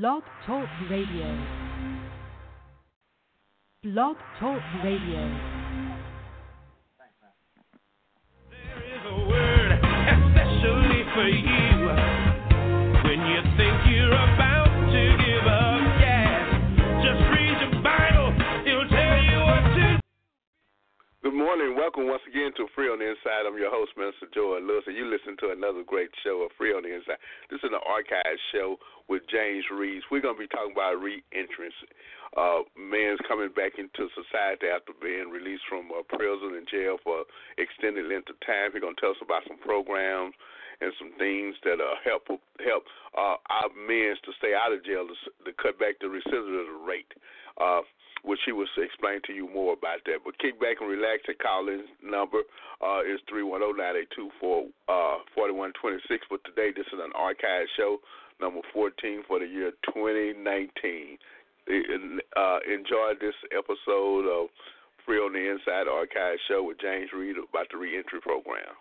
Blog Talk Radio. Blog Talk Radio. There is a word especially for you when you think you're about to give up. Yes, just read your Bible, it'll tell you what to do. Good morning. Welcome once again to Free on the Inside. I'm your host, Minister Joel Lewis, and you listen to another great show of Free on the Inside. This is an archive show with James Reeves. We're going to be talking about re-entrance. Uh, men's coming back into society after being released from uh, prison and jail for extended length of time. He's going to tell us about some programs and some things that uh, help help uh, our men to stay out of jail to, to cut back the recidivism rate. Uh, which he will explain to you more about that. But kick back and relax. And call in number uh, is three one zero nine eight two four uh. But today this is an archive show, number fourteen for the year twenty nineteen. Uh, enjoy this episode of Free on the Inside Archive Show with James Reed about the reentry program.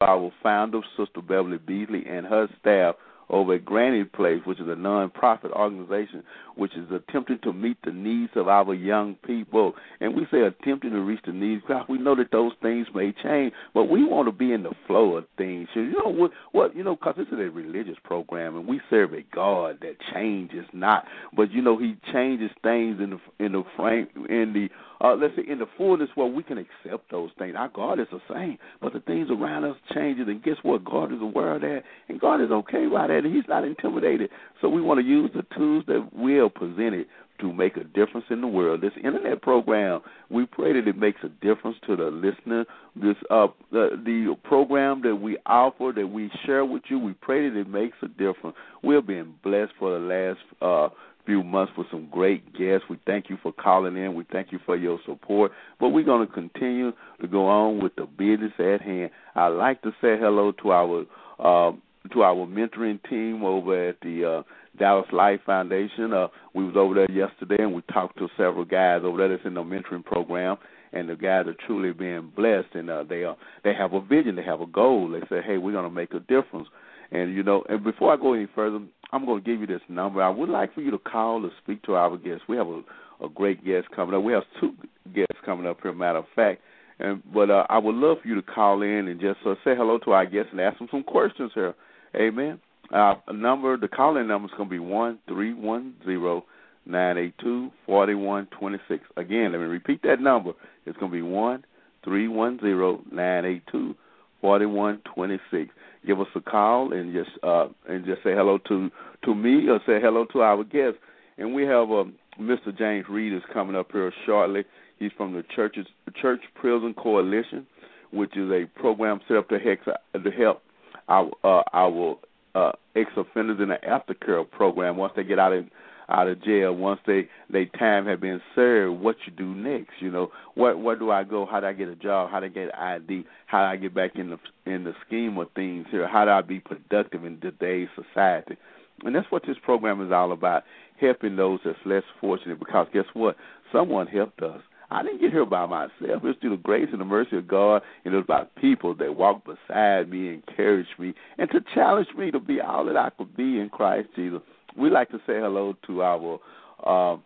Our founder, Sister Beverly Beasley, and her staff over at Granny Place, which is a non-profit organization which is attempting to meet the needs of our young people. And we say attempting to reach the needs because we know that those things may change, but we want to be in the flow of things. You know what? What you know? Because this is a religious program, and we serve a God that changes not. But you know, He changes things in the in the frame in the uh, let's say in the fullness where we can accept those things. Our God is the same, but the things around us changes, and guess what? God is aware of that, and God is okay by that, and He's not intimidated. So we want to use the tools that will presented to make a difference in the world. This internet program, we pray that it makes a difference to the listener. This uh the, the program that we offer that we share with you, we pray that it makes a difference. We're being blessed for the last uh few months with some great guests. We thank you for calling in. We thank you for your support. But we're going to continue to go on with the business at hand. I'd like to say hello to our uh, to our mentoring team over at the uh, Dallas Life Foundation. Uh, we was over there yesterday, and we talked to several guys over there that's in the mentoring program. And the guys are truly being blessed, and uh, they are they have a vision, they have a goal. They say, "Hey, we're to make a difference." And you know, and before I go any further, I'm going to give you this number. I would like for you to call or speak to our guests. We have a, a great guest coming up. We have two guests coming up here. Matter of fact, and but uh, I would love for you to call in and just uh, say hello to our guests and ask them some questions here. Amen. Uh, number the calling number is going to be one three one zero nine eight two forty one twenty six. Again, let me repeat that number. It's going to be one three one zero nine eight two forty one twenty six. Give us a call and just uh, and just say hello to to me or say hello to our guests. And we have um, Mr. James Reed is coming up here shortly. He's from the church's Church Prison Coalition, which is a program set up to help to help our uh, our uh, ex offenders in the aftercare program once they get out of out of jail, once they they time have been served, what you do next? You know, what where do I go? How do I get a job? How do I get ID? How do I get back in the in the scheme of things here? How do I be productive in today's society? And that's what this program is all about, helping those that's less fortunate. Because guess what? Someone helped us. I didn't get here by myself. It's through the grace and the mercy of God, and it was by people that walked beside me, encouraged me, and to challenge me to be all that I could be in Christ Jesus. We like to say hello to our uh,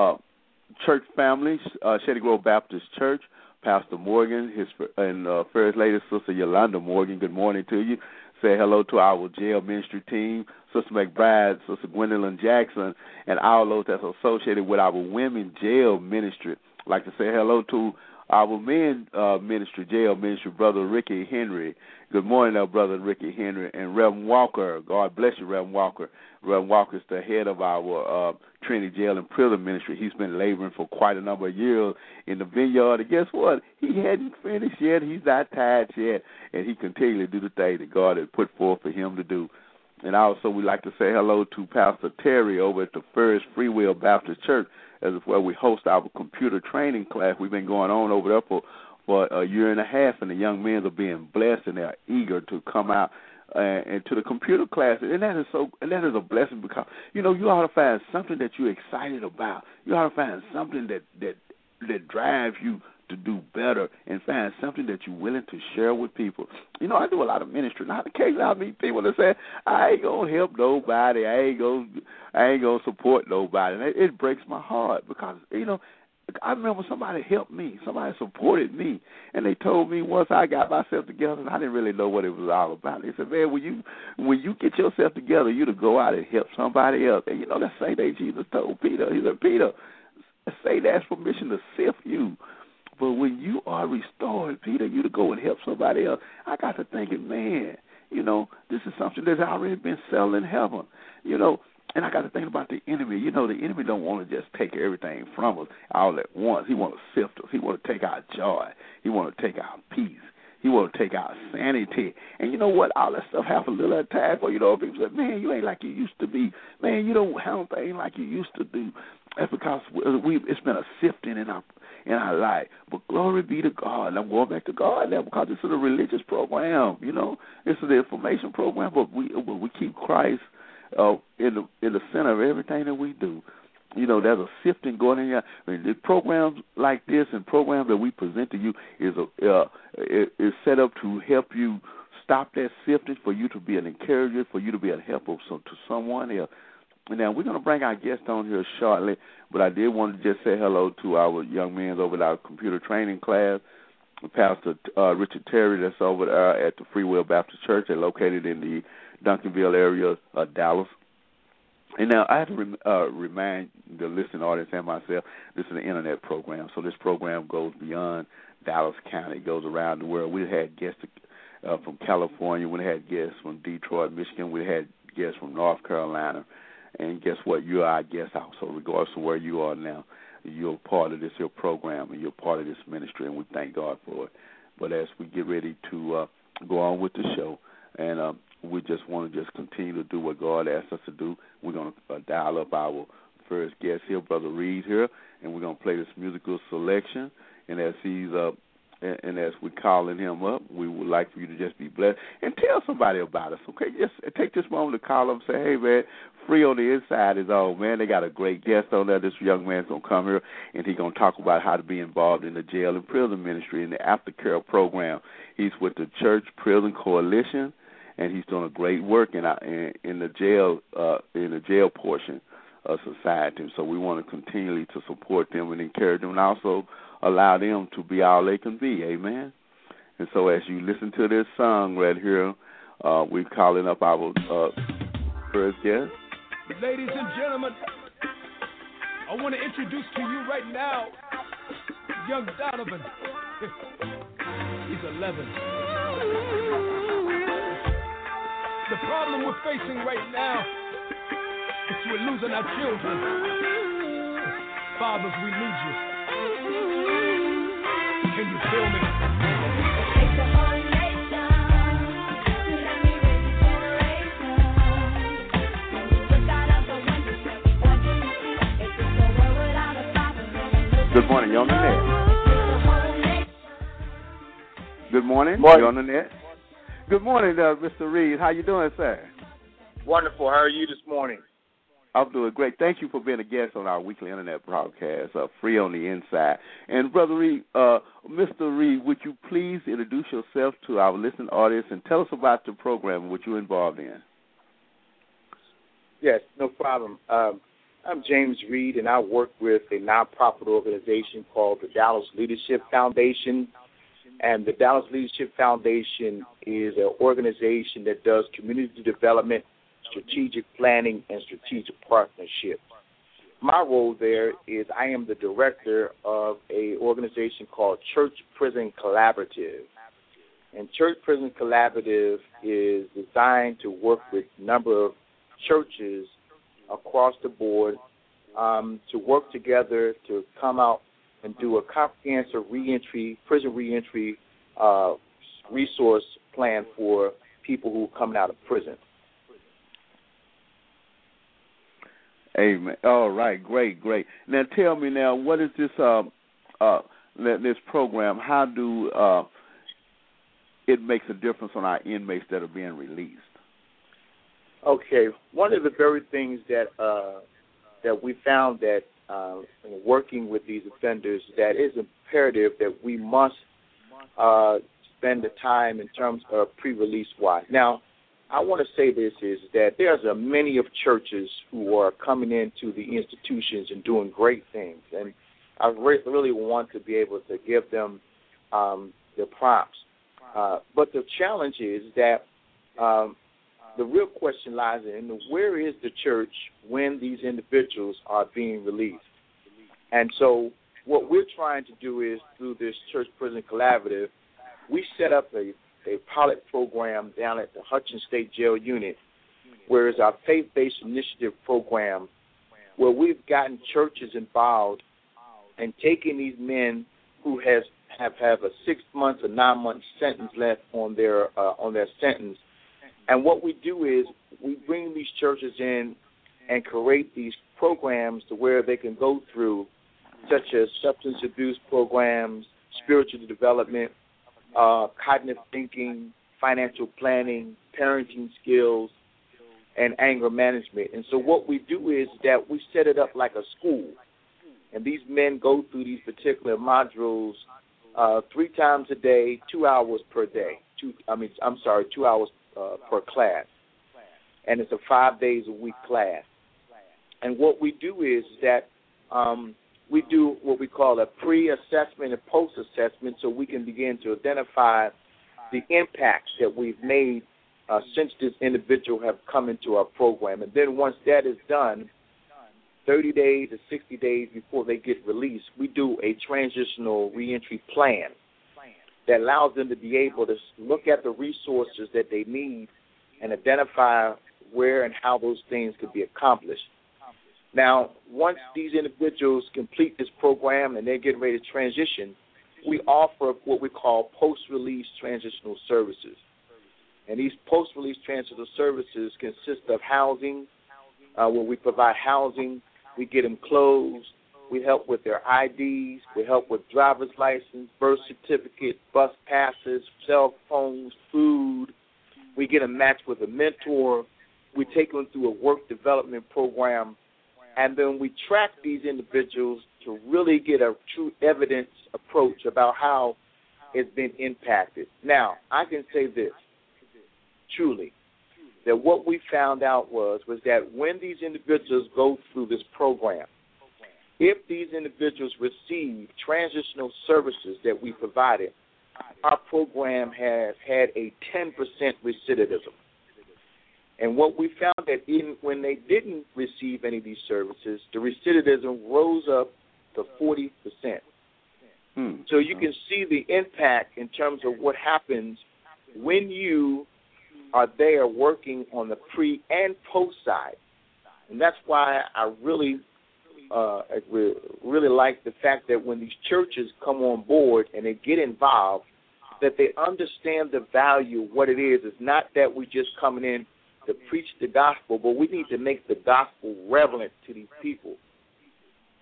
uh, church family, uh, Shady Grove Baptist Church. Pastor Morgan, his and uh, First Lady Sister Yolanda Morgan. Good morning to you. Say hello to our jail ministry team, Sister McBride, Sister Gwendolyn Jackson, and all those that's associated with our women jail ministry like to say hello to our men uh, ministry, jail ministry, brother Ricky Henry. Good morning, uh, brother Ricky Henry and Reverend Walker. God bless you, Reverend Walker. Reverend Walker is the head of our uh, Trinity Jail and Prison Ministry. He's been laboring for quite a number of years in the vineyard. And guess what? He hadn't finished yet. He's not tired yet, and he continually do the thing that God had put forth for him to do. And also, we'd like to say hello to Pastor Terry over at the First Free Will Baptist Church as well. We host our computer training class. We've been going on over there for for a year and a half, and the young men are being blessed and they're eager to come out uh, and to the computer class, and that is so, and that is a blessing because you know you ought to find something that you're excited about. You ought to find something that that that drives you to do better and find something that you're willing to share with people. You know, I do a lot of ministry. Now, occasionally I meet people that say, "I ain't gonna help nobody. I ain't gonna, I ain't gonna support nobody," and it, it breaks my heart because you know I remember somebody helped me, somebody supported me, and they told me once I got myself together, and I didn't really know what it was all about. They said, "Man, when you when you get yourself together, you to go out and help somebody else." And you know that same thing Jesus told Peter. He said, "Peter, say that's permission to sift you." But when you are restored, Peter, you to go and help somebody else. I got to thinking, man, you know, this is something that's already been settled in heaven. You know, and I got to think about the enemy. You know, the enemy don't want to just take everything from us all at once. He want to sift us. He want to take our joy. He want to take our peace. He want to take our sanity. And you know what? All that stuff happens a little at a you know, people say, "Man, you ain't like you used to be. Man, you don't handle things like you used to do." That's because we it's been a sifting in our in our life. But glory be to God. And I'm going back to God now because this is a religious program. You know, this is the information program, but we but we keep Christ uh, in the in the center of everything that we do. You know, there's a sifting going in here. I mean, the programs like this and programs that we present to you is a uh, is set up to help you stop that sifting, for you to be an encourager, for you to be a help some, to someone else. Now we're to bring our guest on here shortly, but I did want to just say hello to our young men over at our computer training class. Pastor uh, Richard Terry, that's over there at the Free Will Baptist Church, they're located in the Duncanville area, uh, Dallas. And now I have to rem- uh, remind the listening audience and myself, this is an internet program, so this program goes beyond Dallas County, it goes around the world. We had guests uh, from California, we had guests from Detroit, Michigan, we had guests from North Carolina, and guess what? You're our guest also, regardless of where you are now. You're part of this your program, and you're part of this ministry, and we thank God for it. But as we get ready to uh, go on with the show, and um, we just want to just continue to do what God asked us to do. We're going to uh, dial up our first guest here, Brother Reed here, and we're going to play this musical selection. And as he's uh, and, and as we're calling him up, we would like for you to just be blessed and tell somebody about us. Okay, just take this moment to call him. Say, hey man, free on the inside is all man. They got a great guest on there. This young man's gonna come here and he's gonna talk about how to be involved in the jail and prison ministry and the aftercare program. He's with the Church Prison Coalition and he's doing a great work in our, in, in the jail uh, in the jail portion of society. So we want to continually to support them and encourage them, and also allow them to be all they can be. Amen. And so as you listen to this song right here, uh, we're calling up our uh, first guest. Ladies and gentlemen, I want to introduce to you right now young Donovan. He's 11. The problem we're facing right now is we're losing our children. Fathers, we need you. Can you? Good morning, you on the net? Good morning, Morning. you on the net? Good morning, uh, Mr. Reed. How you doing, sir? Wonderful. How are you this morning? I'm doing great. Thank you for being a guest on our weekly internet broadcast, uh, Free on the Inside. And Brother Reed, uh, Mr. Reed, would you please introduce yourself to our listening audience and tell us about the program and what you're involved in? Yes, no problem. Um, I'm James Reed, and I work with a nonprofit organization called the Dallas Leadership Foundation. And the Dallas Leadership Foundation is an organization that does community development, strategic planning, and strategic partnerships. My role there is I am the director of a organization called Church Prison Collaborative. And Church Prison Collaborative is designed to work with a number of churches across the board um, to work together to come out and do a comprehensive reentry, prison reentry uh, resource plan for people who are coming out of prison. Amen. All right, great, great. Now tell me now, what is this uh, uh, this program? How do uh, it makes a difference on our inmates that are being released? Okay, one of the very things that uh, that we found that uh, working with these offenders that is imperative that we must uh, spend the time in terms of pre-release wise. Now, I want to say this is that there's a many of churches who are coming into the institutions and doing great things, and I re- really want to be able to give them um, the prompts. Uh, but the challenge is that um, the real question lies in where is the church when these individuals are being released? And so, what we're trying to do is through this church prison collaborative, we set up a, a pilot program down at the Hutchins State Jail Unit, where it's our faith based initiative program, where we've gotten churches involved and taking these men who has have have a six month or nine month sentence left on their uh, on their sentence. And what we do is we bring these churches in and create these programs to where they can go through, such as substance abuse programs, spiritual development, uh, cognitive thinking, financial planning, parenting skills, and anger management. And so what we do is that we set it up like a school. And these men go through these particular modules uh, three times a day, two hours per day. Two, I mean, I'm sorry, two hours uh, per class, and it's a five days a week class. And what we do is that um, we do what we call a pre-assessment and post-assessment, so we can begin to identify the impacts that we've made uh, since this individual have come into our program. And then once that is done, 30 days to 60 days before they get released, we do a transitional reentry plan that allows them to be able to look at the resources that they need and identify where and how those things could be accomplished. Now, once these individuals complete this program and they're getting ready to transition, we offer what we call post release transitional services. And these post release transitional services consist of housing, uh, where we provide housing, we get them clothes, we help with their IDs. We help with driver's license, birth certificate, bus passes, cell phones, food. We get them matched with a mentor. We take them through a work development program. And then we track these individuals to really get a true evidence approach about how it's been impacted. Now, I can say this truly that what we found out was was that when these individuals go through this program, if these individuals receive transitional services that we provided, our program has had a 10% recidivism. And what we found that even when they didn't receive any of these services, the recidivism rose up to 40%. Hmm. So you can see the impact in terms of what happens when you are there working on the pre and post side. And that's why I really uh, we really like the fact that when these churches come on board and they get involved, that they understand the value of what it is. It's not that we're just coming in to preach the gospel, but we need to make the gospel relevant to these people,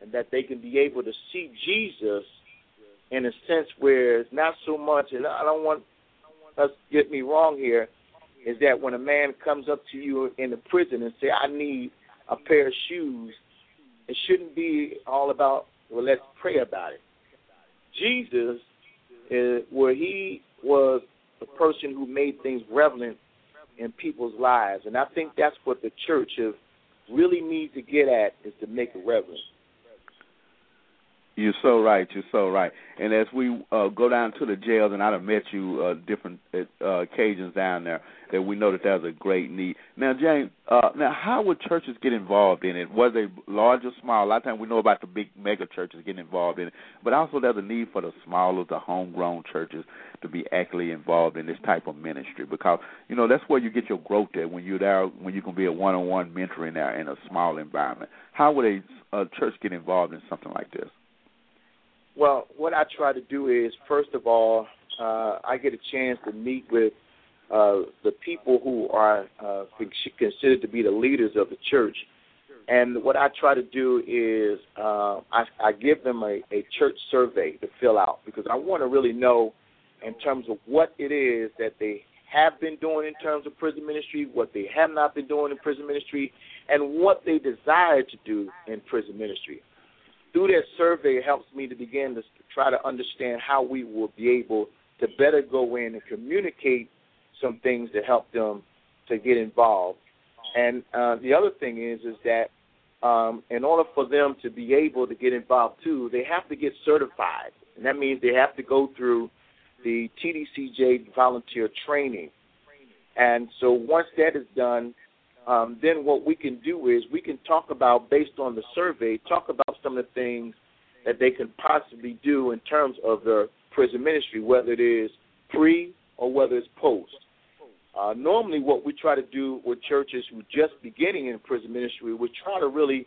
and that they can be able to see Jesus in a sense where it's not so much. And I don't want us get me wrong here. Is that when a man comes up to you in the prison and say, "I need a pair of shoes," It shouldn't be all about, well, let's pray about it. Jesus, is, where he was the person who made things relevant in people's lives. And I think that's what the church of really needs to get at is to make it relevant. You're so right. You're so right. And as we uh, go down to the jails, and I've met you uh, different uh, occasions down there, that we know that there's a great need. Now, James, uh, now how would churches get involved in it? Was they large or small? A lot of times we know about the big mega churches getting involved in it, but also there's a need for the smaller, the homegrown churches to be actively involved in this type of ministry because you know that's where you get your growth at when you're there, when you can be a one-on-one mentoring there in a small environment. How would a, a church get involved in something like this? Well, what I try to do is, first of all, uh, I get a chance to meet with uh, the people who are uh, considered to be the leaders of the church. And what I try to do is uh, I, I give them a, a church survey to fill out because I want to really know in terms of what it is that they have been doing in terms of prison ministry, what they have not been doing in prison ministry, and what they desire to do in prison ministry. Through that survey, it helps me to begin to try to understand how we will be able to better go in and communicate some things to help them to get involved. And uh, the other thing is, is that um, in order for them to be able to get involved too, they have to get certified, and that means they have to go through the TDCJ volunteer training. And so once that is done, um, then what we can do is we can talk about, based on the survey, talk about some of the things that they can possibly do in terms of their prison ministry, whether it is pre or whether it's post. Uh, normally, what we try to do with churches who are just beginning in prison ministry, we try to really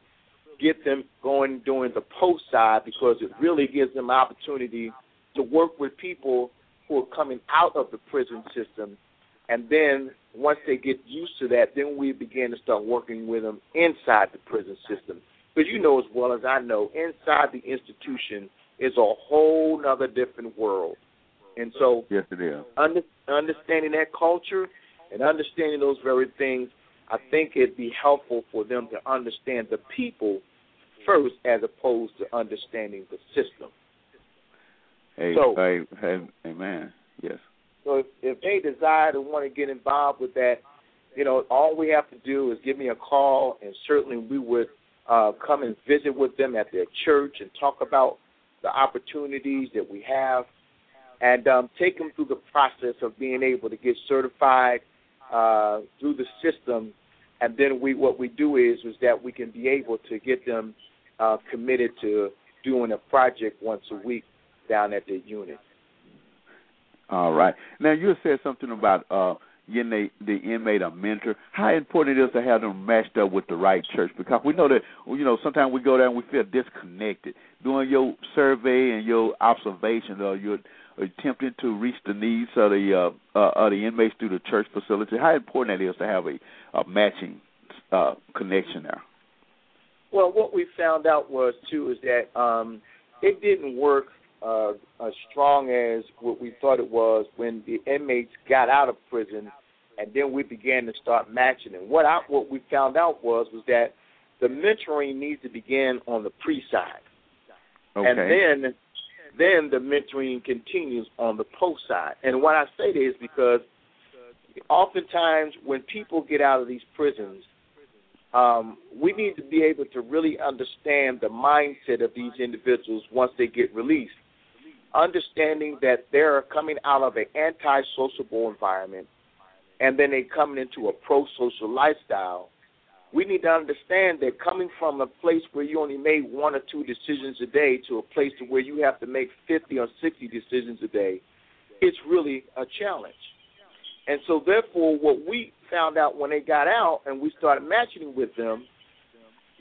get them going during the post side because it really gives them opportunity to work with people who are coming out of the prison system and then once they get used to that, then we begin to start working with them inside the prison system. Because you know as well as I know, inside the institution is a whole other different world. And so, yes, it is. Under, understanding that culture and understanding those very things, I think it'd be helpful for them to understand the people first, as opposed to understanding the system. Hey, so, hey, hey, amen. Yes. So if, if they desire to want to get involved with that, you know, all we have to do is give me a call, and certainly we would uh, come and visit with them at their church and talk about the opportunities that we have, and um, take them through the process of being able to get certified uh, through the system. And then we, what we do is, is that we can be able to get them uh, committed to doing a project once a week down at the unit. All right. Now you said something about uh getting the, the inmate a mentor. How important it is to have them matched up with the right church because we know that you know sometimes we go there and we feel disconnected. Doing your survey and your observation, or you're attempting to reach the needs of the uh, uh, of the inmates through the church facility. How important it is to have a, a matching uh, connection there. Well, what we found out was too is that um, it didn't work uh, as strong as what we thought it was when the inmates got out of prison, and then we began to start matching them. What I, what we found out was was that the mentoring needs to begin on the pre side, okay. and then then the mentoring continues on the post side. And what I say this is because oftentimes when people get out of these prisons, um, we need to be able to really understand the mindset of these individuals once they get released understanding that they're coming out of an anti-sociable environment and then they're coming into a pro-social lifestyle, we need to understand that coming from a place where you only made one or two decisions a day to a place to where you have to make 50 or 60 decisions a day, it's really a challenge. And so, therefore, what we found out when they got out and we started matching with them,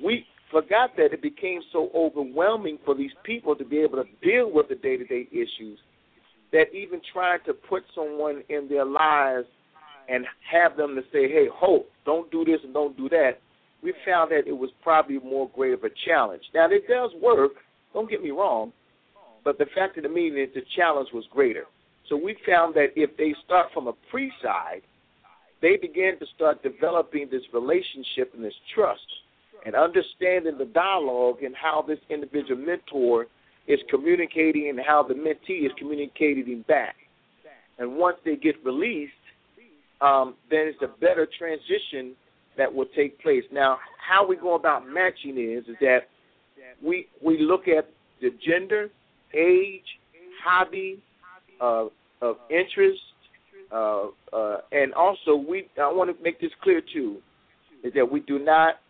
we forgot that it became so overwhelming for these people to be able to deal with the day to day issues that even trying to put someone in their lives and have them to say, hey, hope, don't do this and don't do that, we found that it was probably more great of a challenge. Now, it does work, don't get me wrong, but the fact of the matter is the challenge was greater. So we found that if they start from a pre side, they begin to start developing this relationship and this trust and understanding the dialogue and how this individual mentor is communicating and how the mentee is communicating back. And once they get released, um, then it's a better transition that will take place. Now, how we go about matching is is that we we look at the gender, age, hobby, uh, of interest, uh, uh, and also we. I want to make this clear too, is that we do not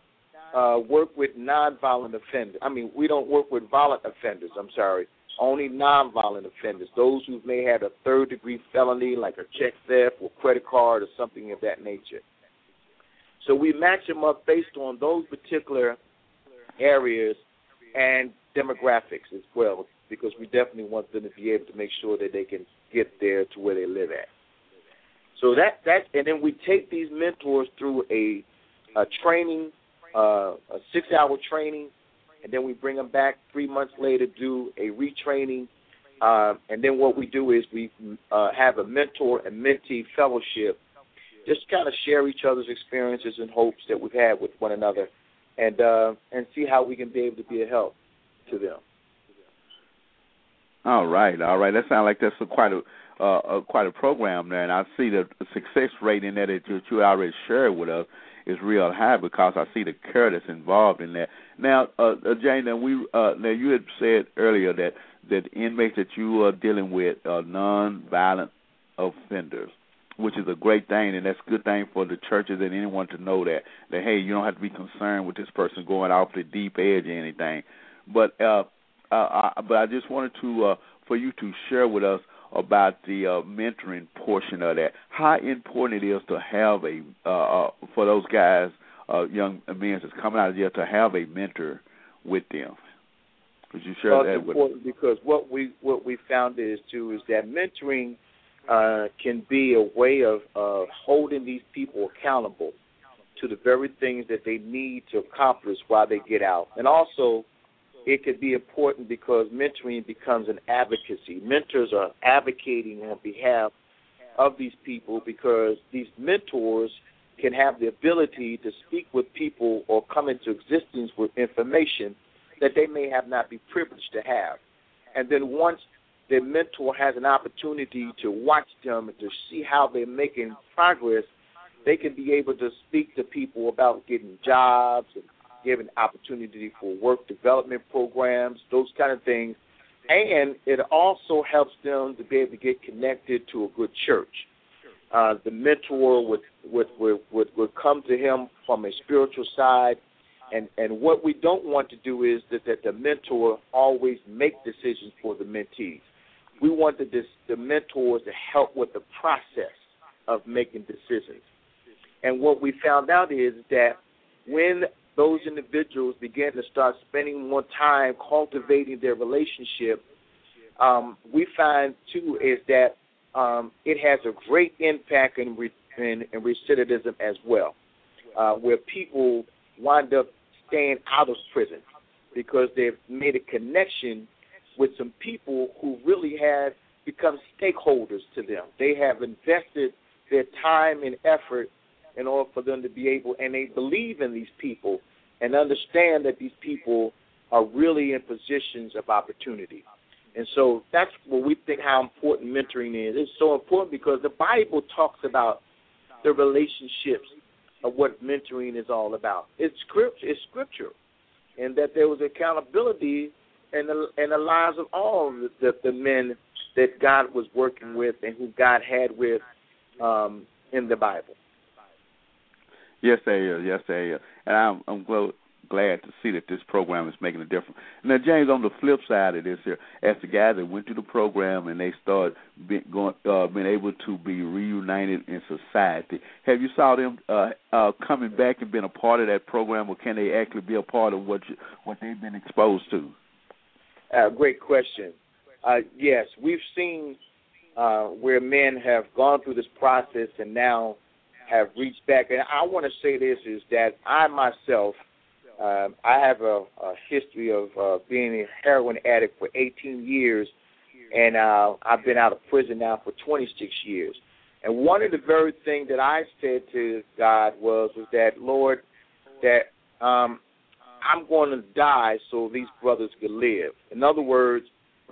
uh, work with nonviolent offenders. I mean, we don't work with violent offenders. I'm sorry, only nonviolent offenders. Those who may have a third degree felony, like a check theft or credit card or something of that nature. So we match them up based on those particular areas and demographics as well, because we definitely want them to be able to make sure that they can get there to where they live at. So that that and then we take these mentors through a a training uh, a six-hour training, and then we bring them back three months later do a retraining. Uh, and then what we do is we uh, have a mentor and mentee fellowship, just kind of share each other's experiences and hopes that we've had with one another, and uh, and see how we can be able to be a help. to them. All right, all right. That sounds like that's a quite a uh, quite a program there, and I see the success rate in that that you already shared with us is real high because I see the care that's involved in that. Now, uh, uh, James, now we uh, now you had said earlier that that inmates that you are dealing with are non-violent offenders, which is a great thing, and that's a good thing for the churches and anyone to know that that hey, you don't have to be concerned with this person going off the deep edge or anything. But uh, uh, I, but I just wanted to uh, for you to share with us about the uh, mentoring portion of that. How important it is to have a uh, uh, for those guys, uh, young men that's coming out of jail, to have a mentor with them. Could you share well, that it's with important because what we what we found is too is that mentoring uh, can be a way of uh, holding these people accountable to the very things that they need to accomplish while they get out, and also it could be important because mentoring becomes an advocacy. Mentors are advocating on behalf of these people because these mentors can have the ability to speak with people or come into existence with information that they may have not be privileged to have. And then once the mentor has an opportunity to watch them and to see how they're making progress, they can be able to speak to people about getting jobs and giving opportunity for work development programs, those kind of things. And it also helps them to be able to get connected to a good church. Uh, the mentor would, would would would would come to him from a spiritual side, and and what we don't want to do is that, that the mentor always make decisions for the mentees. We want the the mentors to help with the process of making decisions. And what we found out is that when those individuals begin to start spending more time cultivating their relationship, um, we find too is that um, it has a great impact in, re- in, in recidivism as well, uh, where people wind up staying out of prison because they've made a connection with some people who really have become stakeholders to them. They have invested their time and effort in order for them to be able, and they believe in these people and understand that these people are really in positions of opportunity. And so that's what we think how important mentoring is. It's so important because the Bible talks about the relationships of what mentoring is all about. It's script, it's scripture, and that there was accountability in the in the lives of all the, the, the men that God was working with and who God had with um, in the Bible. Yes, they are. Yes, they are. And I'm I'm glad to see that this program is making a difference. Now, James, on the flip side of this here, as the guys that went through the program and they start being going, uh, being able to be reunited in society, have you saw them uh, uh, coming back and being a part of that program, or can they actually be a part of what you, what they've been exposed to? Uh, great question. Uh, yes, we've seen uh, where men have gone through this process and now have reached back. And I want to say this is that I myself, um, I have a, a history of uh, being a heroin addict for 18 years, and uh, I've been out of prison now for 26 years. And one of the very things that I said to God was, was that Lord, that um, I'm going to die so these brothers could live. In other words,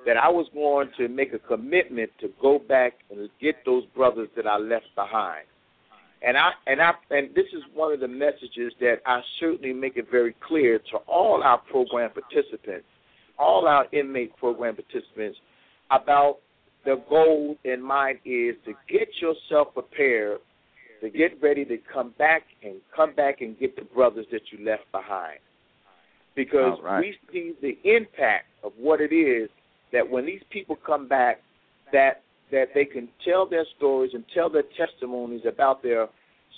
that I was going to make a commitment to go back and get those brothers that I left behind. And I and I and this is one of the messages that I certainly make it very clear to all our program participants, all our inmate program participants, about the goal in mind is to get yourself prepared to get ready to come back and come back and get the brothers that you left behind. Because right. we see the impact of what it is that when these people come back that that they can tell their stories and tell their testimonies about their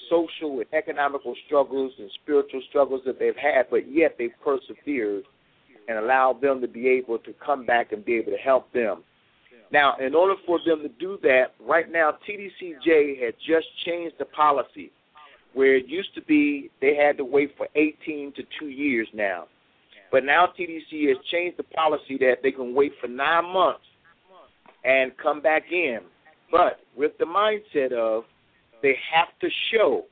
social and economical struggles and spiritual struggles that they've had, but yet they've persevered and allowed them to be able to come back and be able to help them. Now, in order for them to do that, right now TDCJ had just changed the policy where it used to be they had to wait for 18 to two years now. But now TDC has changed the policy that they can wait for nine months and come back in. But with the mindset of they have to show,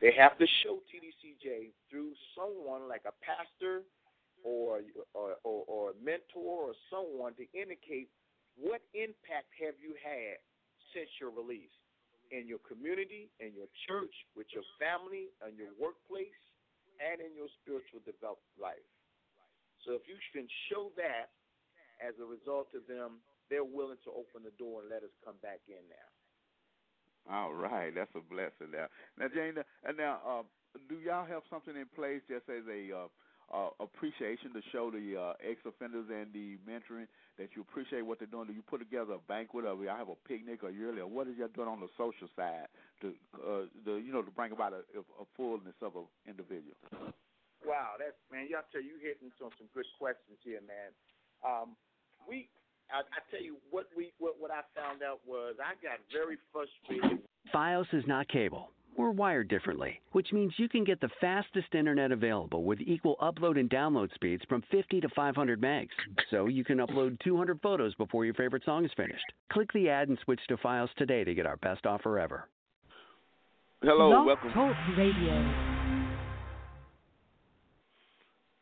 they have to show TDCJ through someone like a pastor, or, or or or a mentor or someone to indicate what impact have you had since your release in your community, in your church, with your family, in your workplace, and in your spiritual development life. So if you can show that as a result of them, they're willing to open the door and let us come back in there. All right, that's a blessing now. Now, James, and now, uh, do y'all have something in place just as a uh, uh, appreciation to show the uh, ex offenders and the mentoring that you appreciate what they're doing? Do you put together a banquet, or I have a picnic, or yearly, or what is y'all doing on the social side to, uh, the you know, to bring about a, a fullness of an individual? Wow, that's man, y'all tell you hitting some some good questions here, man. Um, we I, I tell you what we what, what I found out was I got very frustrated. FiOS is not cable. We're wired differently, which means you can get the fastest internet available with equal upload and download speeds from 50 to 500 megs. So you can upload 200 photos before your favorite song is finished. Click the ad and switch to FiOS today to get our best offer ever. Hello, Blog welcome. Talk Radio.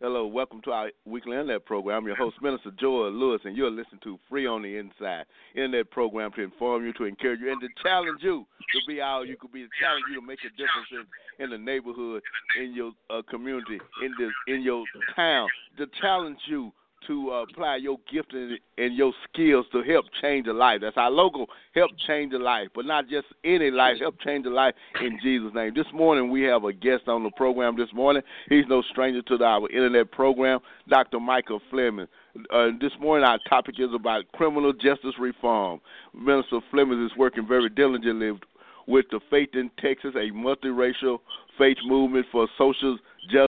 Hello, welcome to our weekly internet program. I'm your host, Minister Joel Lewis, and you're listening to Free on the Inside internet program to inform you, to encourage you, and to challenge you to be all you could be, to challenge you to make a difference in, in the neighborhood, in your uh, community, in this, in your town, to challenge you to uh, apply your gift and, and your skills to help change a life. That's our logo, help change a life, but not just any life, help change a life in Jesus' name. This morning we have a guest on the program this morning. He's no stranger to our internet program, Dr. Michael Fleming. Uh, this morning our topic is about criminal justice reform. Minister Fleming is working very diligently with the Faith in Texas, a multiracial faith movement for social justice.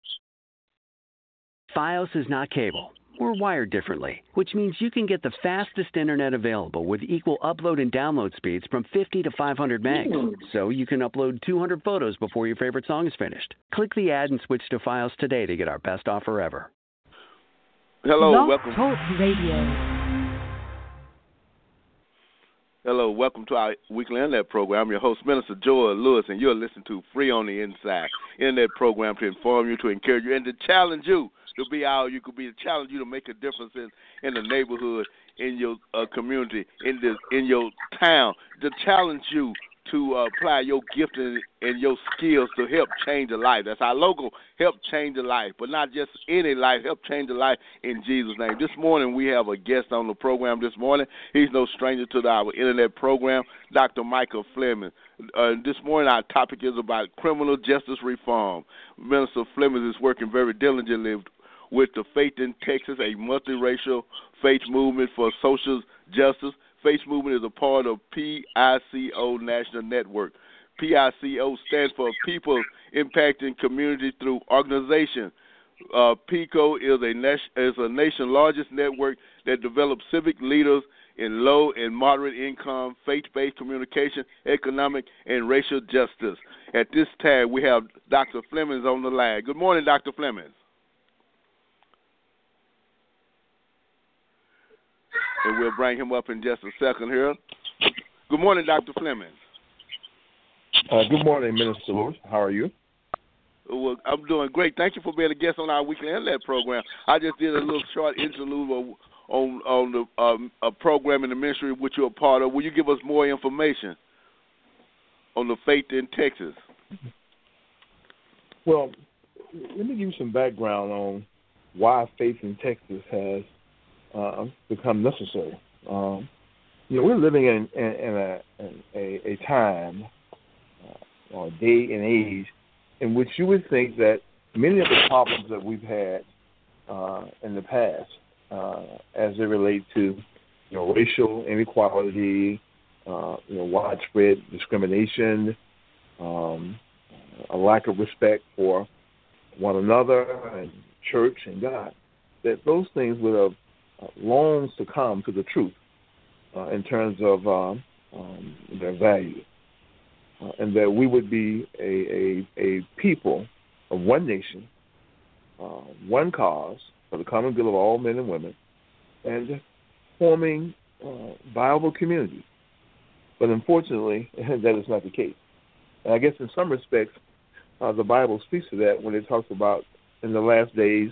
FiOS is not cable. We're wired differently, which means you can get the fastest internet available with equal upload and download speeds from 50 to 500 megs. Hmm. So you can upload 200 photos before your favorite song is finished. Click the ad and switch to FiOS today to get our best offer ever. Hello, welcome. Talk Radio. Hello, welcome to our weekly internet program. I'm your host, Minister Joel Lewis, and you're listening to Free on the Inside internet program to inform you, to encourage you, and to challenge you to be all you could be, to challenge you to make a difference in, in the neighborhood, in your uh, community, in this, in your town, to challenge you to uh, apply your gift and, and your skills to help change a life. That's our logo, help change a life, but not just any life, help change a life in Jesus' name. This morning we have a guest on the program this morning. He's no stranger to our internet program, Dr. Michael Fleming. Uh, this morning our topic is about criminal justice reform. Minister Fleming is working very diligently with the Faith in Texas, a multiracial faith movement for social justice. Faith Movement is a part of PICO National Network. PICO stands for People Impacting Community Through Organization. Uh, PICO is a, nation, is a nation's largest network that develops civic leaders in low and moderate income, faith based communication, economic, and racial justice. At this time, we have Dr. Flemings on the line. Good morning, Dr. Flemings. And we'll bring him up in just a second here. Good morning, Dr. Fleming. Uh, good morning, Minister Lewis. How are you? Well, I'm doing great. Thank you for being a guest on our weekly internet program. I just did a little short interlude on on, on the um, a program in the ministry which you're a part of. Will you give us more information on the faith in Texas? Well, let me give you some background on why faith in Texas has uh, become necessary. Um, you know, we're living in, in, in, a, in a, a time uh, or day and age in which you would think that many of the problems that we've had uh, in the past, uh, as they relate to you know racial inequality, uh, you know widespread discrimination, um, a lack of respect for one another and church and God, that those things would have longs to come to the truth uh, in terms of um, um, their value, uh, and that we would be a, a, a people of one nation, uh, one cause for the common good of all men and women, and forming uh, viable communities. But unfortunately, that is not the case. And I guess in some respects, uh, the Bible speaks to that when it talks about in the last days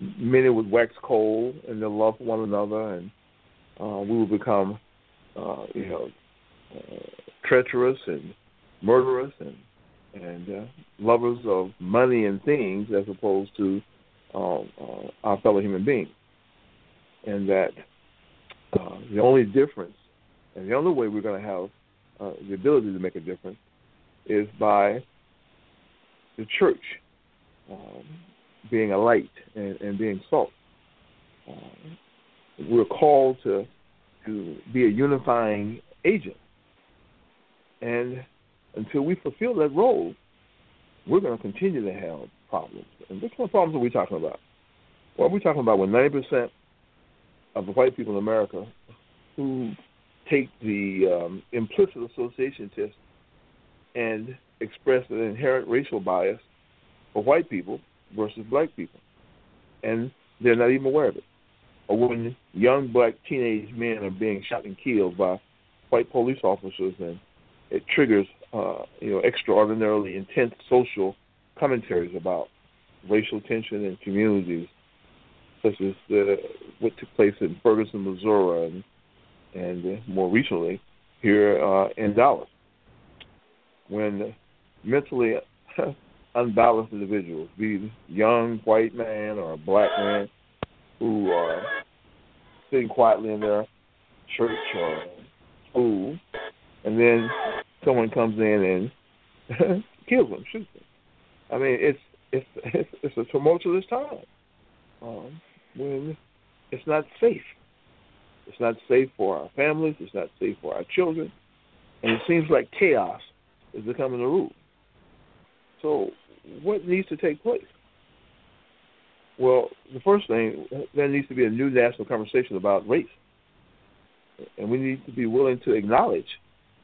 many would wax cold in their love one another, and uh, we would become, uh, you know, uh, treacherous and murderous and and uh, lovers of money and things as opposed to um, uh, our fellow human beings. And that uh, the only difference and the only way we're going to have uh, the ability to make a difference is by the church um, being a light and, and being salt. Uh, we're called to to be a unifying agent, and until we fulfill that role, we're going to continue to have problems. And kind of problems are we talking about? What are we talking about when 90% of the white people in America who take the um, implicit association test and express an inherent racial bias for white people versus black people, and they're not even aware of it. Or when young black teenage men are being shot and killed by white police officers, and it triggers uh, you know extraordinarily intense social commentaries about racial tension in communities, such as the, what took place in Ferguson, Missouri, and, and more recently here uh, in Dallas, when mentally unbalanced individuals, be young white man or a black man, who are sitting quietly in their church or school, and then someone comes in and kills them, shoots them. I mean, it's it's it's, it's a tumultuous time um, when it's not safe. It's not safe for our families. It's not safe for our children, and it seems like chaos is becoming the rule. So, what needs to take place? Well, the first thing, there needs to be a new national conversation about race. And we need to be willing to acknowledge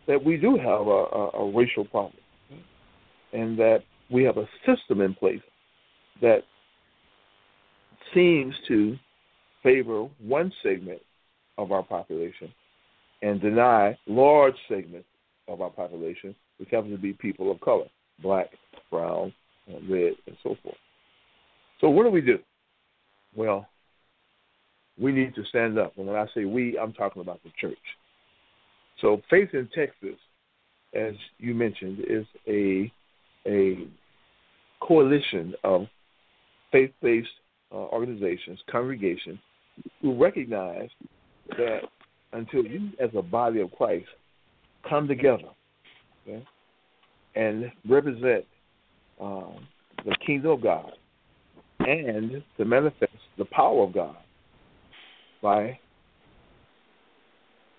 that we do have a, a, a racial problem and that we have a system in place that seems to favor one segment of our population and deny large segments of our population, which happen to be people of color, black, brown, and so forth. So what do we do? Well, we need to stand up. And when I say we, I'm talking about the church. So Faith in Texas, as you mentioned, is a a coalition of faith-based uh, organizations, congregations, who recognize that until you, as a body of Christ, come together okay, and represent um, the kingdom of God and to manifest the power of God by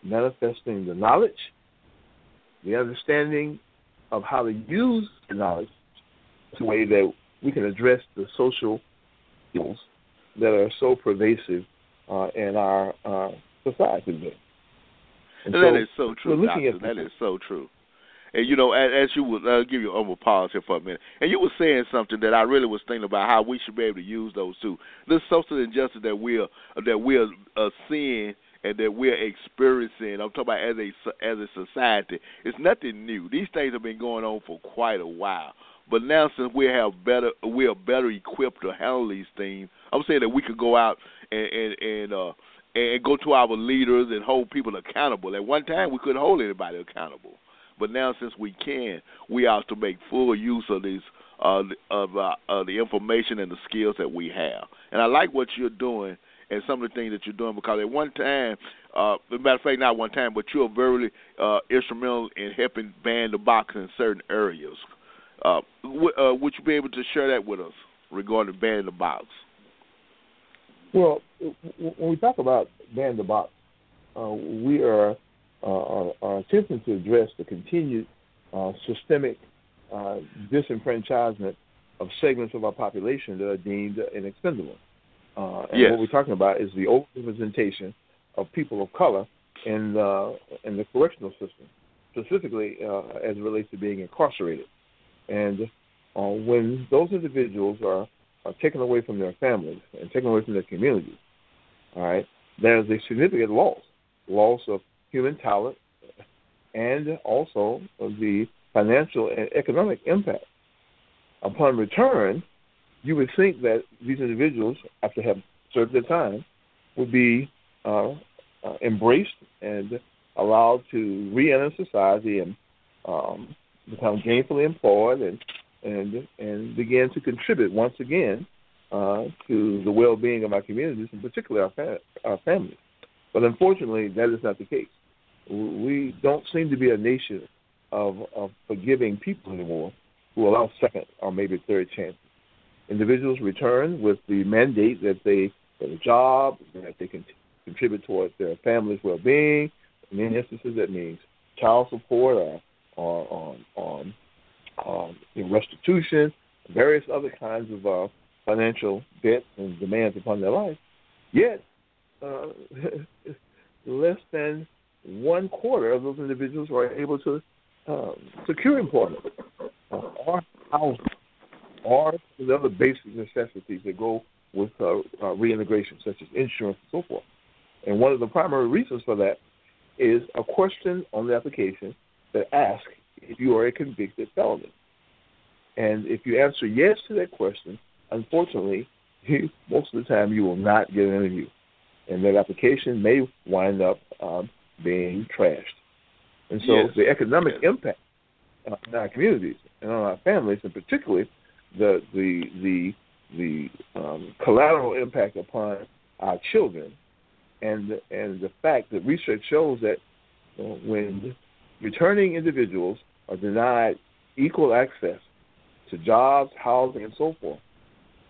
manifesting the knowledge, the understanding of how to use the knowledge in a way that we can address the social ills that are so pervasive uh, in our uh, society today. And that so is so true, Doctor. That is so true. And you know, as, as you would uh, give you a pause here for a minute, and you were saying something that I really was thinking about how we should be able to use those two. This social injustice that we're that we're uh, seeing and that we're experiencing. I'm talking about as a as a society. It's nothing new. These things have been going on for quite a while. But now, since we have better, we are better equipped to handle these things. I'm saying that we could go out and and and, uh, and go to our leaders and hold people accountable. At one time, we couldn't hold anybody accountable, but now since we can, we have to make full use of these uh, of uh, uh, the information and the skills that we have. And I like what you're doing and some of the things that you're doing because at one time, uh, as a matter of fact, not one time, but you're very uh, instrumental in helping ban the box in certain areas. Uh, w- uh, would you be able to share that with us regarding banning the box? Well, when we talk about ban the box, uh, we are, are, are, attempting to address the continued uh, systemic uh, disenfranchisement of segments of our population that are deemed inexpendable. Uh, and yes. what we're talking about is the overrepresentation of people of color in the in the correctional system, specifically uh, as it relates to being incarcerated. And uh, when those individuals are, are taken away from their families and taken away from their communities, all right, there's a significant loss, loss of human talent, and also the financial and economic impact. Upon return, you would think that these individuals, after having served their time, would be uh, uh, embraced and allowed to re-enter society and um, become gainfully employed and and and begin to contribute once again uh, to the well-being of our communities, and particularly our, fa- our families. But unfortunately, that is not the case. We don't seem to be a nation of, of forgiving people anymore who allow second or maybe third chances. Individuals return with the mandate that they get a job, that they can contribute towards their family's well-being. In many instances, that means child support or, or on, on, on restitution, various other kinds of uh, financial debt and demands upon their life. Yet, uh, less than one quarter of those individuals are able to um, secure employment uh, or housing or the other basic necessities that go with uh, uh, reintegration, such as insurance and so forth. And one of the primary reasons for that is a question on the application that asks if you are a convicted felon. And if you answer yes to that question, unfortunately, most of the time you will not get an interview. And that application may wind up um, being trashed. And so yes. the economic impact on our communities and on our families, and particularly the the the the um, collateral impact upon our children, and and the fact that research shows that uh, when returning individuals are denied equal access to jobs, housing, and so forth,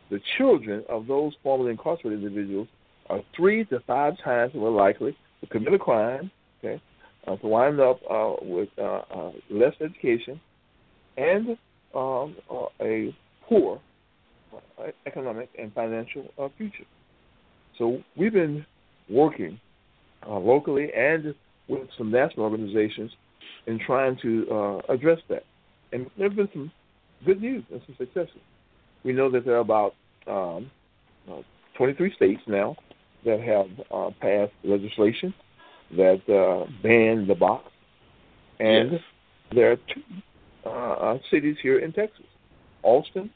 the children of those formerly incarcerated individuals are three to five times more likely to commit a crime, uh, to wind up uh, with uh, uh, less education and um, uh, a poor uh, economic and financial future. So we've been working locally and with some national organizations in trying to address that. And there have been some good news and some successes. We know that there are about um, uh, 23 states now that have passed legislation that uh, ban the box, and yes. there are two uh, cities here in Texas, Austin,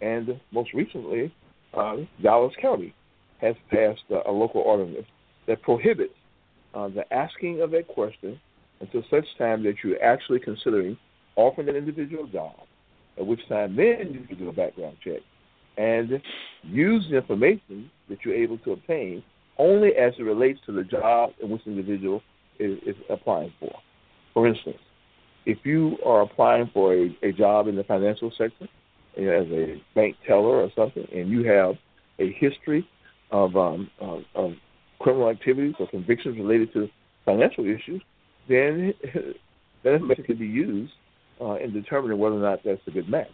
and most recently uh, Dallas County has passed uh, a local ordinance that prohibits uh, the asking of that question until such time that you're actually considering offering an individual job, at which time then you can do a background check and use the information that you're able to obtain only as it relates to the job in which the individual is, is applying for. For instance, if you are applying for a, a job in the financial sector you know, as a bank teller or something, and you have a history of, um, of, of criminal activities or convictions related to financial issues, then that information can be used uh, in determining whether or not that's a good match.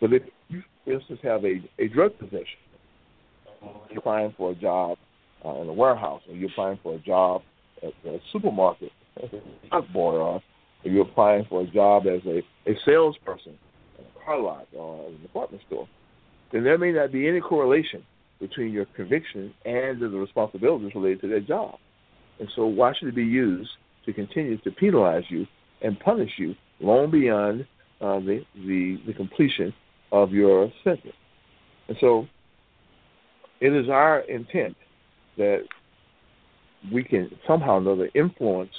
But if you, for instance, have a, a drug possession, applying for a job uh, in a warehouse, or you're applying for a job at a supermarket, a boy, or you're applying for a job as a, a salesperson at a car lot or a department store, then there may not be any correlation between your conviction and the responsibilities related to that job. And so, why should it be used to continue to penalize you and punish you long beyond uh, the, the the completion of your sentence? And so, it is our intent that we can somehow or another influence,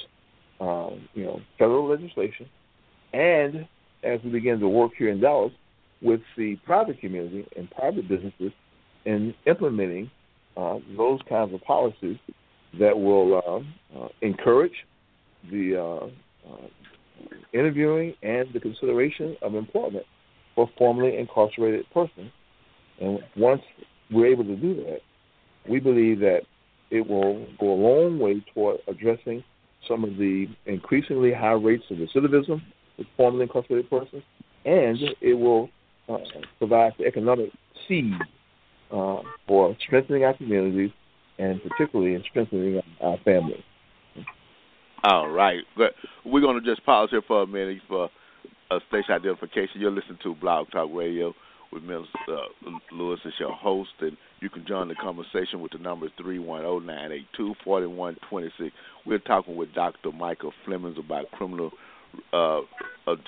um, you know, federal legislation, and as we begin to work here in Dallas with the private community and private businesses in implementing uh, those kinds of policies that will uh, uh, encourage the uh, uh, interviewing and the consideration of employment for formerly incarcerated persons. And once we're able to do that, we believe that it will go a long way toward addressing some of the increasingly high rates of recidivism with formerly incarcerated persons, and it will uh, provide the economic seed uh, for strengthening our communities and particularly in strengthening our families. All right. We're going to just pause here for a minute for a station identification. You're listening to Blog Talk Radio with Ms. Uh, Lewis as your host, and you can join the conversation with the number 310-982-4126. We're talking with Dr. Michael Flemings about criminal uh,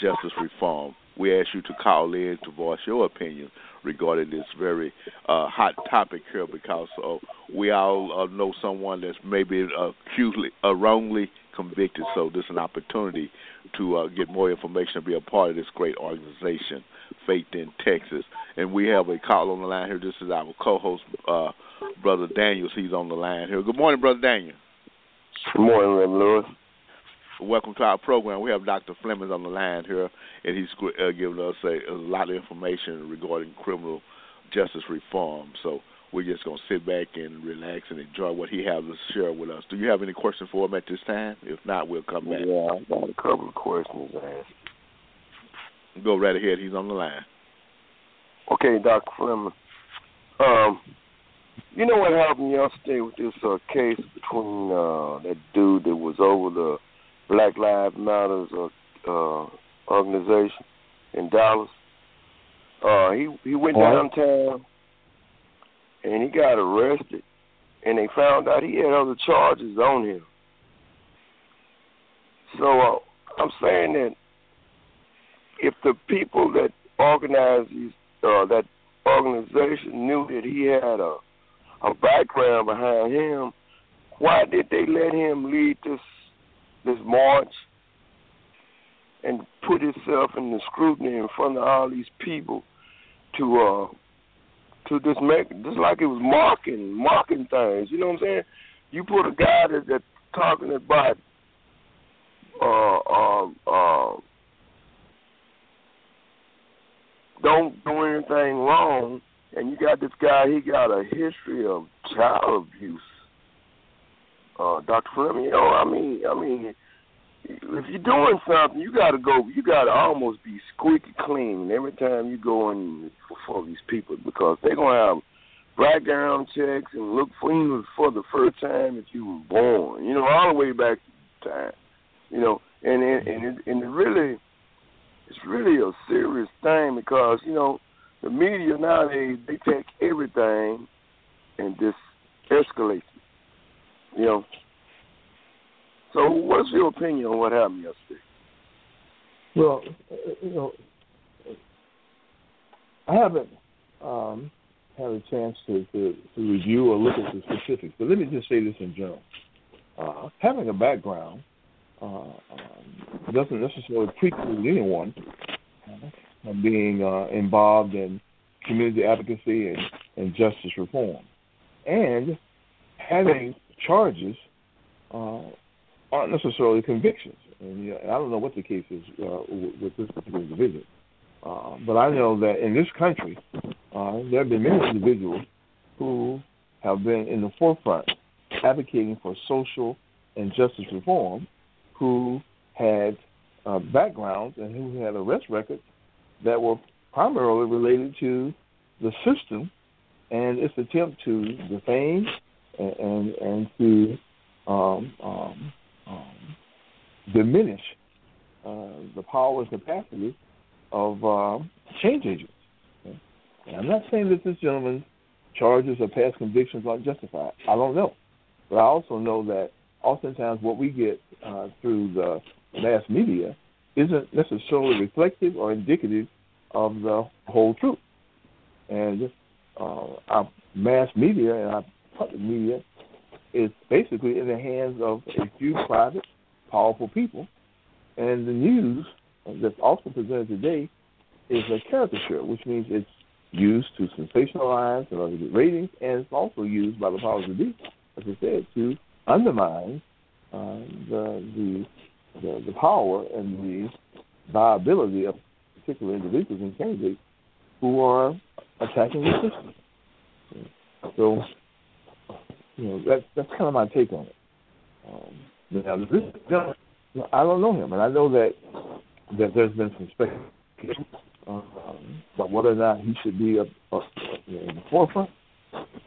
justice reform. we ask you to call in to voice your opinion regarding this very uh, hot topic here because uh, we all uh, know someone that's maybe acutely, uh, wrongly convicted. So this is an opportunity to get more information and be a part of this great organization, Faith in Texas. And we have a call on the line here. This is our co-host, uh, Brother Daniels. He's on the line here. Good morning, Brother Daniel. Good morning, Reverend Lewis. Welcome to our program. We have Dr. Fleming on the line here, and he's uh, giving us a, a lot of information regarding criminal justice reform. So we're just going to sit back and relax and enjoy what he has to share with us. Do you have any questions for him at this time? If not, we'll come back. Yeah, I got a couple of questions to ask. Go right ahead. He's on the line. Okay, Dr. Fleming. Um, you know what happened yesterday with this uh, case between uh, that dude that was over the Black Lives Matters uh, uh, organization in Dallas? Uh, he he went downtown and he got arrested, and they found out he had other charges on him. So uh, I'm saying that if the people that organized these uh, that organization knew that he had a a background behind him, why did they let him lead this this march and put himself in the scrutiny in front of all these people to uh to just make just like it was mocking mocking things. You know what I'm saying? You put a guy that that's talking about uh uh uh don't do anything wrong and you got this guy he got a history of child abuse. Uh Dr. Fleming, you know, I mean I mean if you're doing something, you gotta go. You gotta almost be squeaky clean every time you go in for these people because they're gonna have background checks and look for you for the first time that you were born. You know, all the way back to time. You know, and and and it, and it really, it's really a serious thing because you know the media nowadays they take everything and just escalate it. You know, so, what's your opinion on what happened yesterday? Well, you know, I haven't um, had a chance to, to, to review or look at the specifics, but let me just say this in general. Uh, having a background uh, um, doesn't necessarily preclude anyone uh, from being uh, involved in community advocacy and, and justice reform. And having charges uh, aren't necessarily convictions. And you know, I don't know what the case is uh, with this particular individual, uh, but I know that in this country, uh, there have been many individuals who have been in the forefront advocating for social and justice reform, who had uh, backgrounds and who had arrest records that were primarily related to the system and its attempt to defame and and, and to um, um, um, diminish uh, the power and capacity of uh, change agents. Okay? And I'm not saying that this gentleman's charges or past convictions aren't justified. I don't know. But I also know that oftentimes what we get uh, through the mass media isn't necessarily reflective or indicative of the whole truth. And uh, our mass media and our public media is basically in the hands of a few private, powerful people. And the news that's also presented today is a caricature, which means it's used to sensationalize and get ratings, and it's also used by the powers that be, as I said, to undermine uh, the, the, the the power and the viability of particular individuals and candidates who are attacking the system. So you know, that's that's kind of my take on it. Um, now, this, I don't know him, and I know that that there's been some speculation um, about whether or not he should be know, in the forefront.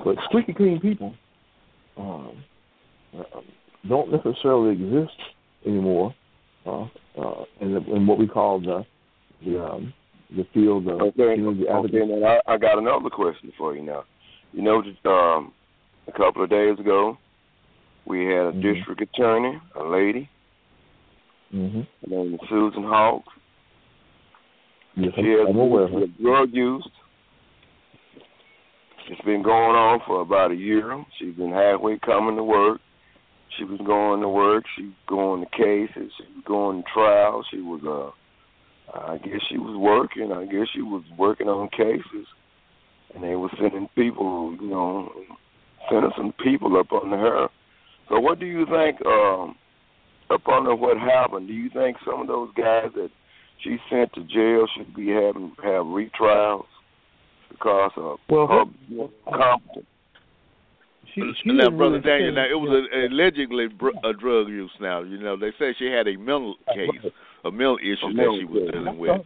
But squeaky clean people um, don't necessarily exist anymore uh, uh, in, the, in what we call the the, um, the field of okay. community okay, and I, I got another question for you now. You know, um, a couple of days ago, we had a mm-hmm. district attorney, a lady, mm-hmm. named Susan Hawk. Yes, she has I'm aware of her. with drug use. It's been going on for about a year. She's been halfway coming to work. She was going to work. She was going to cases. She was going to trials. She was uh I guess she was working. I guess she was working on cases, and they were sending people, you know, sending some people up under her. So, what do you think um, up under what happened? Do you think some of those guys that she sent to jail should be having have retrials because of Well, her her-? She, she now, brother really Daniel, now it was a, allegedly br- a drug use. Now you know they said she had a mental case, a mental issue that mental she was dealing with,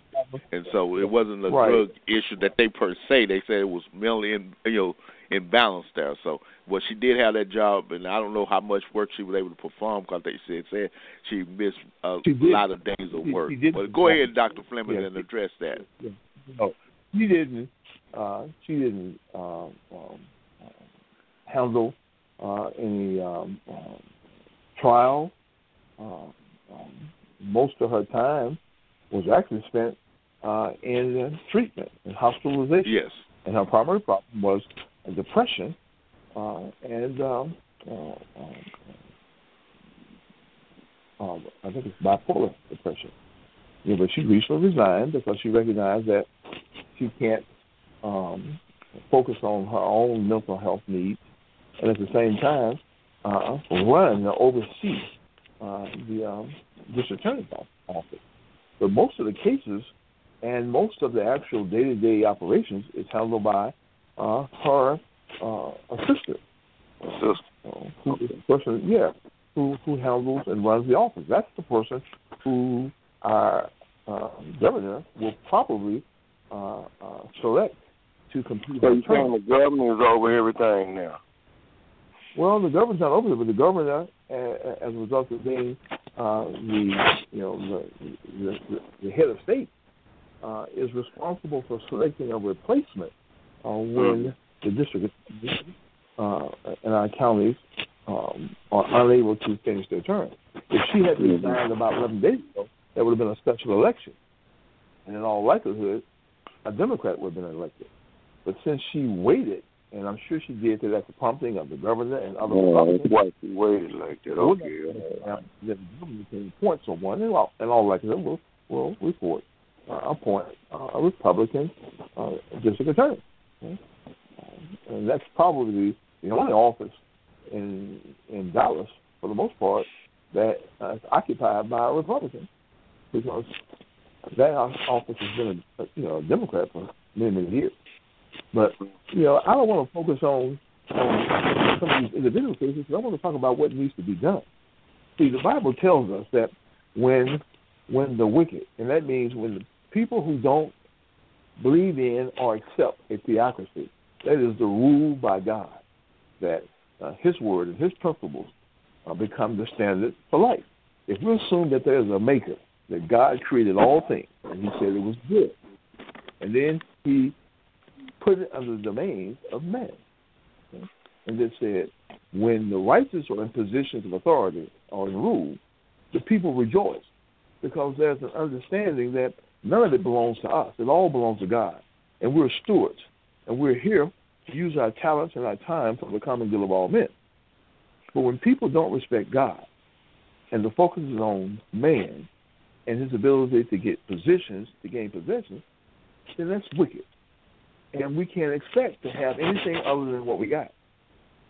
and so it wasn't a Right. drug issue that they per se. They said it was mentally, in, you know, imbalanced there. So, well, she did have that job, and I don't know how much work she was able to perform because they said said she missed a She lot of days of work. she did but go ahead, Doctor Fleming, Yeah. and address that. No, she didn't. Uh, she didn't um, um, uh, handle uh, any um, um, trial. Uh, um, most of her time was actually spent uh, in uh, treatment and hospitalization. Yes. And her primary problem was depression uh, and um, uh, um, um, I think it's bipolar depression. Yeah, but she recently resigned because she recognized that she can't um, focus on her own mental health needs, and at the same time uh, run or oversee uh, the um, district attorney's office. But most of the cases and most of the actual day-to-day operations is handled by uh, her uh, assistant, Sister. uh, who is the person, yeah, who who handles and runs the office. That's the person who our uh, governor will probably uh, uh, select to complete So you term. saying the governor is over everything now? Well, the governor's not over it, but the governor, uh, as a result of being uh, the you know the the, the, the head of state, uh, is responsible for selecting a replacement uh, when the district uh, and our counties um, are unable to finish their term. If she had resigned about 11 days ago, there would have been a special election, and in all likelihood, a Democrat would have been elected. But since she waited, and I'm sure she did that at the prompting of the governor and other why she waited like that. Okay. uh, the governor can appoint someone, and all, and all likelihood, we'll, we'll report, uh, appoint uh, a Republican uh, district attorney. Okay? And that's probably the only office in in Dallas, for the most part, that uh, is occupied by a Republican, because that office has been a you know a Democrat for many many years. But you know, I don't want to focus on on some of these individual cases. I want to talk about what needs to be done. See, the Bible tells us that when when the wicked, and that means when the people who don't believe in or accept a theocracy, that is the rule by God, that uh, His word and His principles uh, become the standard for life. If we assume that there is a maker, that God created all things, and He said it was good, and then He put it under the domain of man, okay? and it said, when the righteous are in positions of authority or in rule, the people rejoice because there's an understanding that none of it belongs to us. It all belongs to God. And we're stewards. And we're here to use our talents and our time for the common good of all men. But when people don't respect God and the focus is on man and his ability to get positions, to gain possessions, then that's wicked. And we can't expect to have anything other than what we got.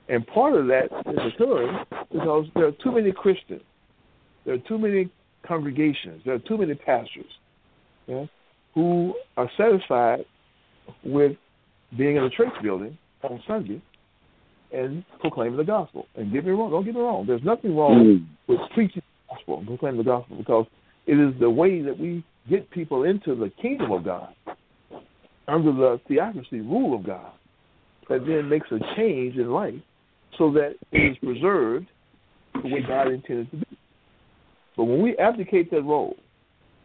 And part of that is occurring because there are too many Christians, there are too many congregations, there are too many pastors yeah, who are satisfied with being in a church building on Sunday and proclaiming the gospel. And get me wrong, don't get me wrong. There's nothing wrong mm. with preaching the gospel and proclaiming the gospel because it is the way that we get people into the kingdom of God under the theocracy rule of God that then makes a change in life so that it is preserved the way God intended to be. But when we abdicate that role,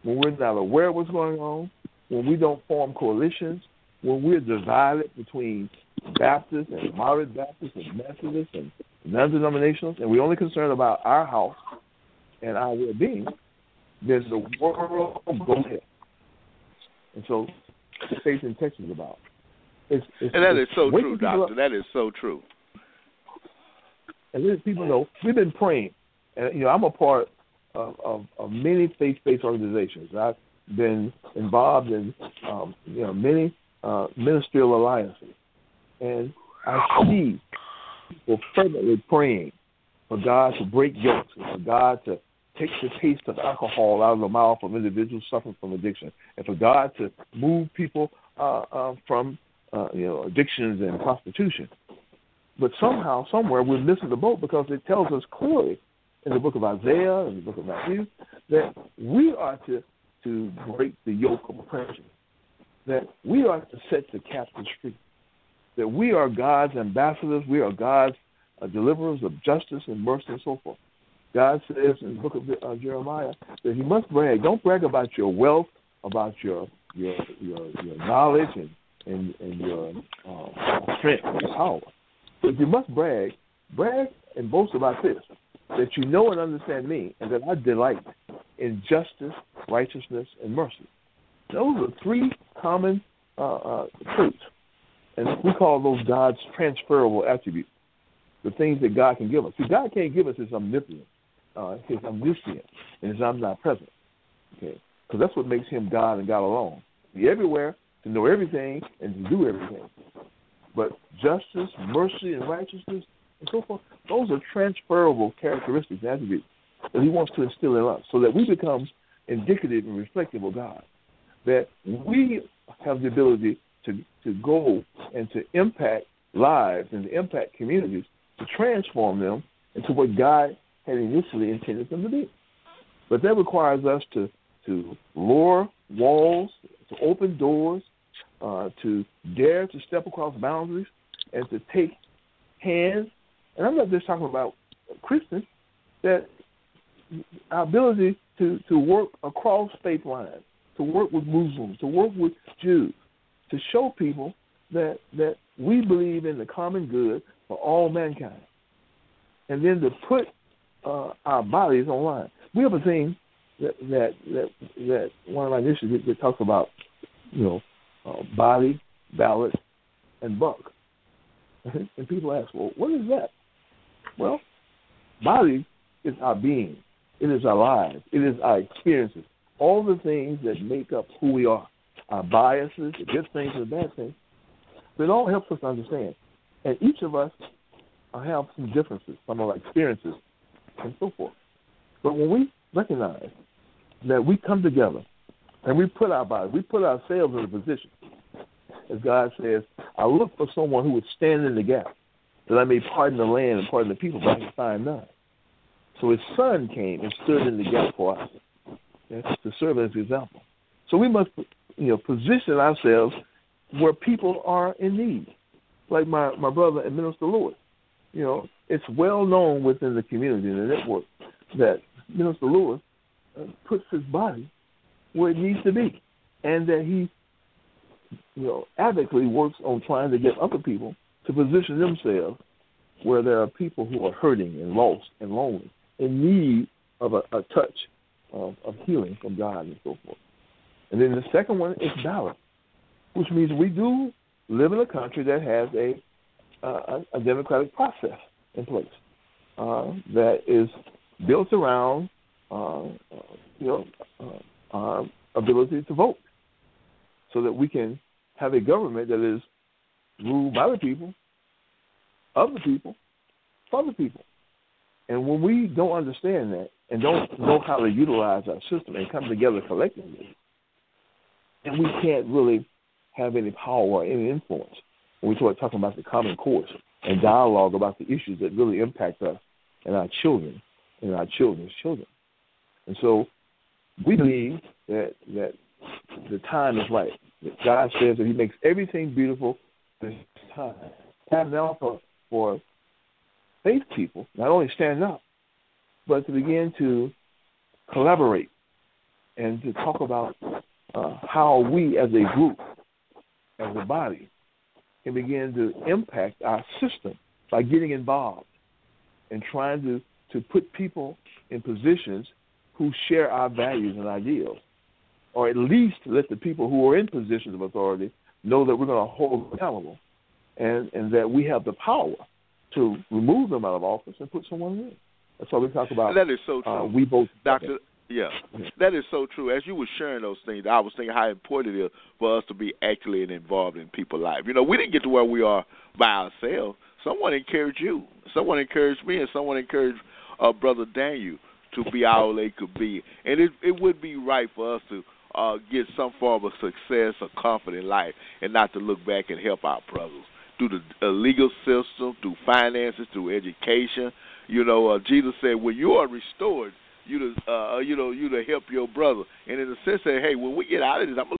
when we're not aware of what's going on, when we don't form coalitions, when we're divided between Baptists and moderate Baptists and Methodists and non-denominationals, and we're only concerned about our house and our well-being, then the world goes ahead. And so, faith in Texas about. It's, it's, and that is so true, Doctor. up. That is so true. and let people know we've been praying. And you know, I'm a part of, of, of many faith-based organizations. I've been involved in um, you know many uh, ministerial alliances, and I see people fervently praying for God to break yokes and for God to take the taste of alcohol out of the mouth of individuals suffering from addiction, and for God to move people uh, uh, from uh, you know addictions and prostitution. But somehow, somewhere, we're missing the boat because it tells us clearly in the book of Isaiah and the book of Matthew that we are to to break the yoke of oppression, that we are to set the captives free, that we are God's ambassadors, we are God's uh, deliverers of justice and mercy and so forth. God says in the book of uh, Jeremiah that you must brag. Don't brag about your wealth, about your your your, your knowledge and and, and your uh, strength and power. But you must brag, brag and boast about this, that you know and understand me, and that I delight in justice, righteousness, and mercy. Those are three common uh, uh, traits, and we call those God's transferable attributes, the things that God can give us. See, God can't give us His omnipotence, uh, His omniscience, and His omnipresence. Okay, because that's what makes Him God and God alone. Be everywhere to know everything and to do everything. But justice, mercy, and righteousness, and so forth, those are transferable characteristics and attributes that He wants to instill in us so that we become indicative and reflective of God. That we have the ability to, to go and to impact lives and to impact communities, to transform them into what God had initially intended them to be. But that requires us to, to lower walls, to open doors, uh, to dare to step across boundaries, and to take hands. And I'm not just talking about Christians, that our ability to, to work across faith lines, to work with Muslims, to work with Jews, to show people that that we believe in the common good for all mankind, and then to put uh, our bodies online. We have a thing that that that, that one of my initiatives that talks about, you know, uh, body, ballot, and buck. and people ask, well, what is that? Well, body is our being. It is our lives. It is our experiences. All the things that make up who we are. Our biases, the good things and the bad things. But it all helps us understand. And each of us have some differences, some of our experiences, and so forth. But when we recognize that we come together and we put our body, we put ourselves in a position, as God says, I look for someone who would stand in the gap, that I may pardon the land and pardon the people, but I can find none. So his son came and stood in the gap for us to serve as an example. So we must, you know, position ourselves where people are in need. Like my, my brother and Minister Lewis. You know, it's well known within the community the network that Minister Lewis uh, puts his body where it needs to be, and that he, you know, advocaatly works on trying to get other people to position themselves where there are people who are hurting and lost and lonely, in need of a, a touch of, of healing from God and so forth. And then the second one is balance, which means we do live in a country that has a uh, a, democratic process in place uh, that is built around uh, you know uh, our ability to vote, so that we can have a government that is ruled by the people, of the people, for the people. And when we don't understand that and don't know how to utilize our system and come together collectively, then we can't really have any power or any influence when we start talking about the common course and dialogue about the issues that really impact us and our children and our children's children. And so we believe that that the time is right. That God says that He makes everything beautiful in His time. Time now for, for faith people not only stand up, but to begin to collaborate and to talk about uh, how we as a group, as a body, can begin to impact our system by getting involved and trying to, to put people in positions who share our values and ideals or at least let the people who are in positions of authority know that we're going to hold them accountable, and and that we have the power to remove them out of office and put someone in. That's why we talk about. that is so true. Uh, we both, Doctor. Yeah, that is so true. As you were sharing those things, I was thinking how important it is for us to be actively involved in people's life. You know, we didn't get to where we are by ourselves. Someone encouraged you. Someone encouraged me, and someone encouraged uh, Brother Daniel to be all they could be. And it it would be right for us to uh, get some form of success or comfort in life, and not to look back and help our brothers through the uh, legal system, through finances, through education. You know, uh, Jesus said, when you are restored, you to uh, you know you to help your brother. And in a sense, say, hey, when we get out of this, I'm gonna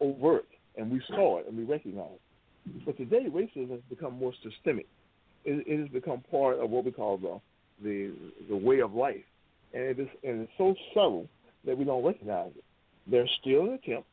overt, and we saw it and we recognized it. But today, racism has become more systemic. It, it has become part of what we call the the the way of life, and it is and it's so subtle that we don't recognize it. There's still an attempt